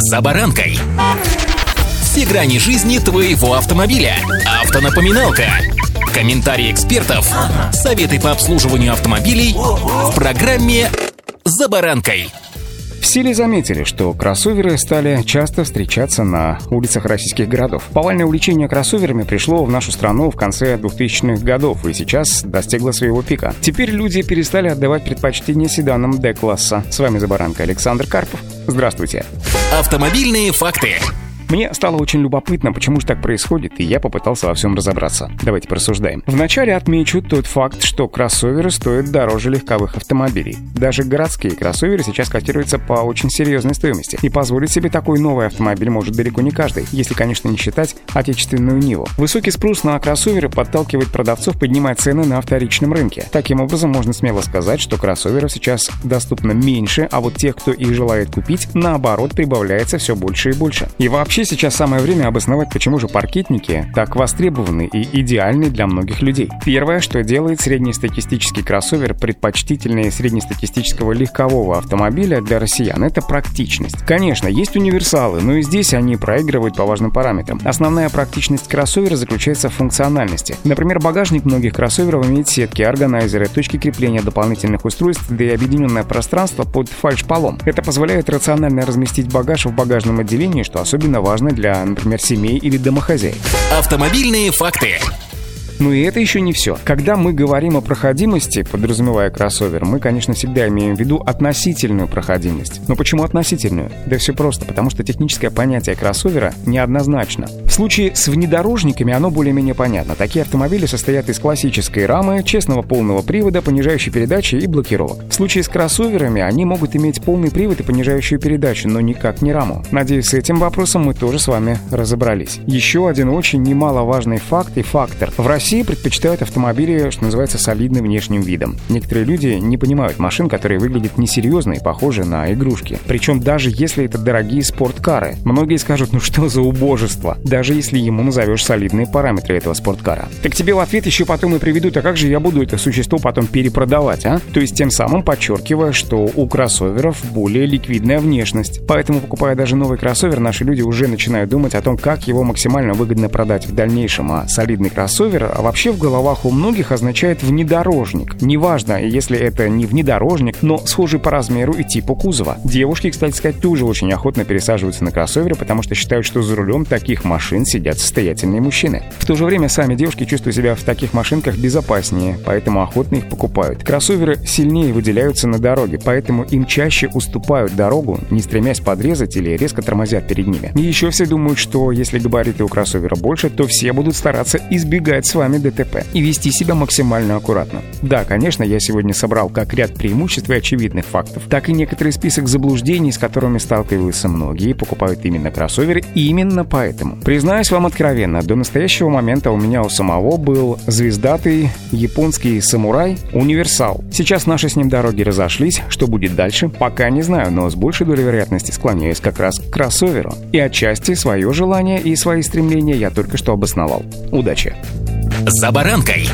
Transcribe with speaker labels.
Speaker 1: «За баранкой». Все грани жизни твоего автомобиля. Автонапоминалка. Комментарии экспертов. Советы по обслуживанию автомобилей в программе «За баранкой».
Speaker 2: Все ли заметили, что кроссоверы стали часто встречаться на улицах российских городов? Повальное увлечение кроссоверами пришло в нашу страну в конце 2000-х годов и сейчас достигло своего пика. Теперь люди перестали отдавать предпочтение седанам D-класса. С вами «За баранкой» Александр Карпов. Здравствуйте.
Speaker 1: Автомобильные факты.
Speaker 2: Мне стало очень любопытно, почему же так происходит, и я попытался во всем разобраться. Давайте порассуждаем. Вначале отмечу тот факт, что кроссоверы стоят дороже легковых автомобилей. Даже городские кроссоверы сейчас котируются по очень серьезной стоимости. И позволить себе такой новый автомобиль может далеко не каждый, если, конечно, не считать отечественную Ниву. Высокий спрос на кроссоверы подталкивает продавцов поднимать цены на вторичном рынке. Таким образом, можно смело сказать, что кроссоверов сейчас доступно меньше, а вот тех, кто их желает купить, наоборот, прибавляется все больше и больше. И вообще Вообще сейчас самое время обосновать, почему же паркетники так востребованы и идеальны для многих людей. Первое, что делает среднестатистический кроссовер предпочтительнее среднестатистического легкового автомобиля для россиян, это практичность. Конечно, есть универсалы, но и здесь они проигрывают по важным параметрам. Основная практичность кроссовера заключается в функциональности. Например, багажник многих кроссоверов имеет сетки, органайзеры, точки крепления дополнительных устройств, да и объединенное пространство под фальш-полом. Это позволяет рационально разместить багаж в багажном отделении, что особенно важно для, например, семей или домохозяек.
Speaker 1: Автомобильные факты.
Speaker 2: Но и это еще не все. Когда мы говорим о проходимости, подразумевая кроссовер, мы, конечно, всегда имеем в виду относительную проходимость. Но почему относительную? Да все просто, потому что техническое понятие кроссовера неоднозначно. В случае с внедорожниками оно более-менее понятно. Такие автомобили состоят из классической рамы, честного полного привода, понижающей передачи и блокировок. В случае с кроссоверами они могут иметь полный привод и понижающую передачу, но никак не раму. Надеюсь, с этим вопросом мы тоже с вами разобрались. Еще один очень немаловажный факт и фактор. В России России предпочитают автомобили, что называется, солидным внешним видом. Некоторые люди не понимают машин, которые выглядят несерьезно и похожи на игрушки. Причем даже если это дорогие спорткары. Многие скажут, ну что за убожество, даже если ему назовешь солидные параметры этого спорткара. Так тебе в ответ еще потом и приведут, а как же я буду это существо потом перепродавать, а? То есть тем самым подчеркивая, что у кроссоверов более ликвидная внешность. Поэтому, покупая даже новый кроссовер, наши люди уже начинают думать о том, как его максимально выгодно продать в дальнейшем. А солидный кроссовер а вообще в головах у многих означает внедорожник. Неважно, если это не внедорожник, но схожий по размеру и типу кузова. Девушки, кстати сказать, тоже очень охотно пересаживаются на кроссоверы, потому что считают, что за рулем таких машин сидят состоятельные мужчины. В то же время сами девушки чувствуют себя в таких машинках безопаснее, поэтому охотно их покупают. Кроссоверы сильнее выделяются на дороге, поэтому им чаще уступают дорогу, не стремясь подрезать или резко тормозят перед ними. И еще все думают, что если габариты у кроссовера больше, то все будут стараться избегать с вами вами ДТП и вести себя максимально аккуратно. Да, конечно, я сегодня собрал как ряд преимуществ и очевидных фактов, так и некоторый список заблуждений, с которыми сталкиваются многие и покупают именно кроссоверы именно поэтому. Признаюсь вам откровенно, до настоящего момента у меня у самого был звездатый японский самурай Универсал. Сейчас наши с ним дороги разошлись, что будет дальше, пока не знаю, но с большей долей вероятности склоняюсь как раз к кроссоверу. И отчасти свое желание и свои стремления я только что обосновал. Удачи!
Speaker 1: «За баранкой».